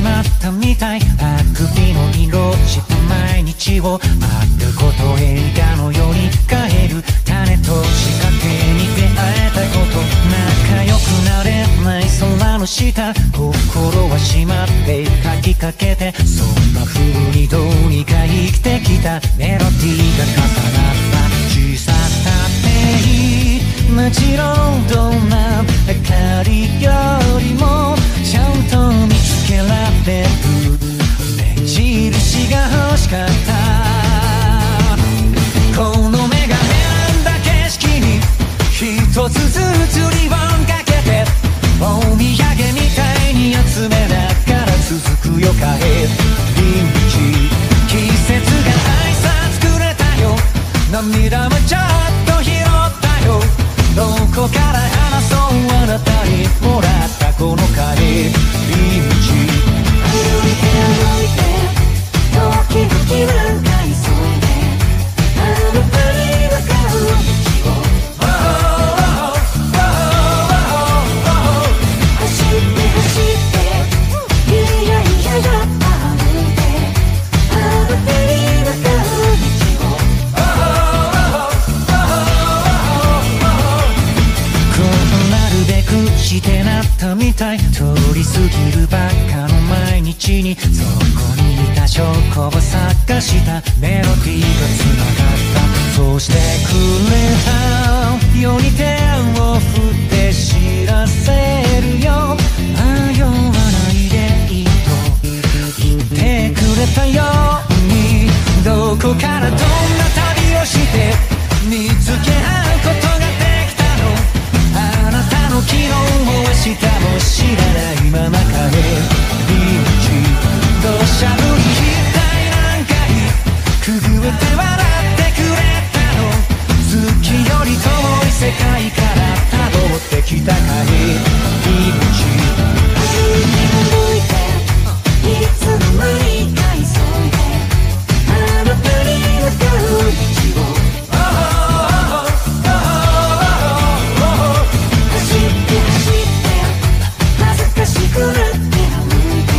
しまったみたいあくびの色した毎日を丸ごと映画のように変える種と仕掛けに出会えたこと。仲良くなれない空の下心は閉まって書きかけて。そんな風にどうにか生きてきた。メロディーが重なった。小さったっていいもちろん。涙もちょっと拾ったよ。どこから話そうあなたにもらったこの鍵。たみたい通り過ぎるばっかの毎日にそこにいた証拠を探した。メロディーがつながった。そうしてくれた。ように手を振って知らせるよ迷わないでいいと。言ってくれたように。どこからどんな旅をして見つけ合うことができたの。あなたの昨日も明日も知らないまま帰り道土砂降り一体何回くぐって笑ってくれたの月より遠い世界からくなって歩いて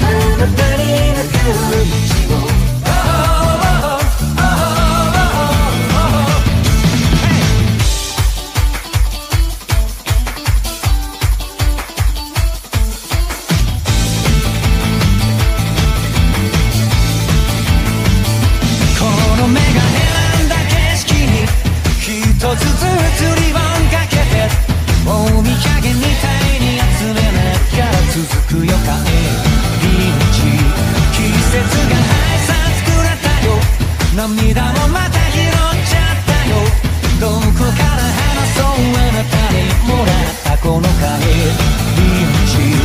あなたに向かう道をこの目が選んだ景色に一つずつリボンかけてお土産みたい続くよ帰り道季節が挨拶くれたよ。涙もまた拾っちゃったよ。どこから話そうあなたにもらったこの帰り道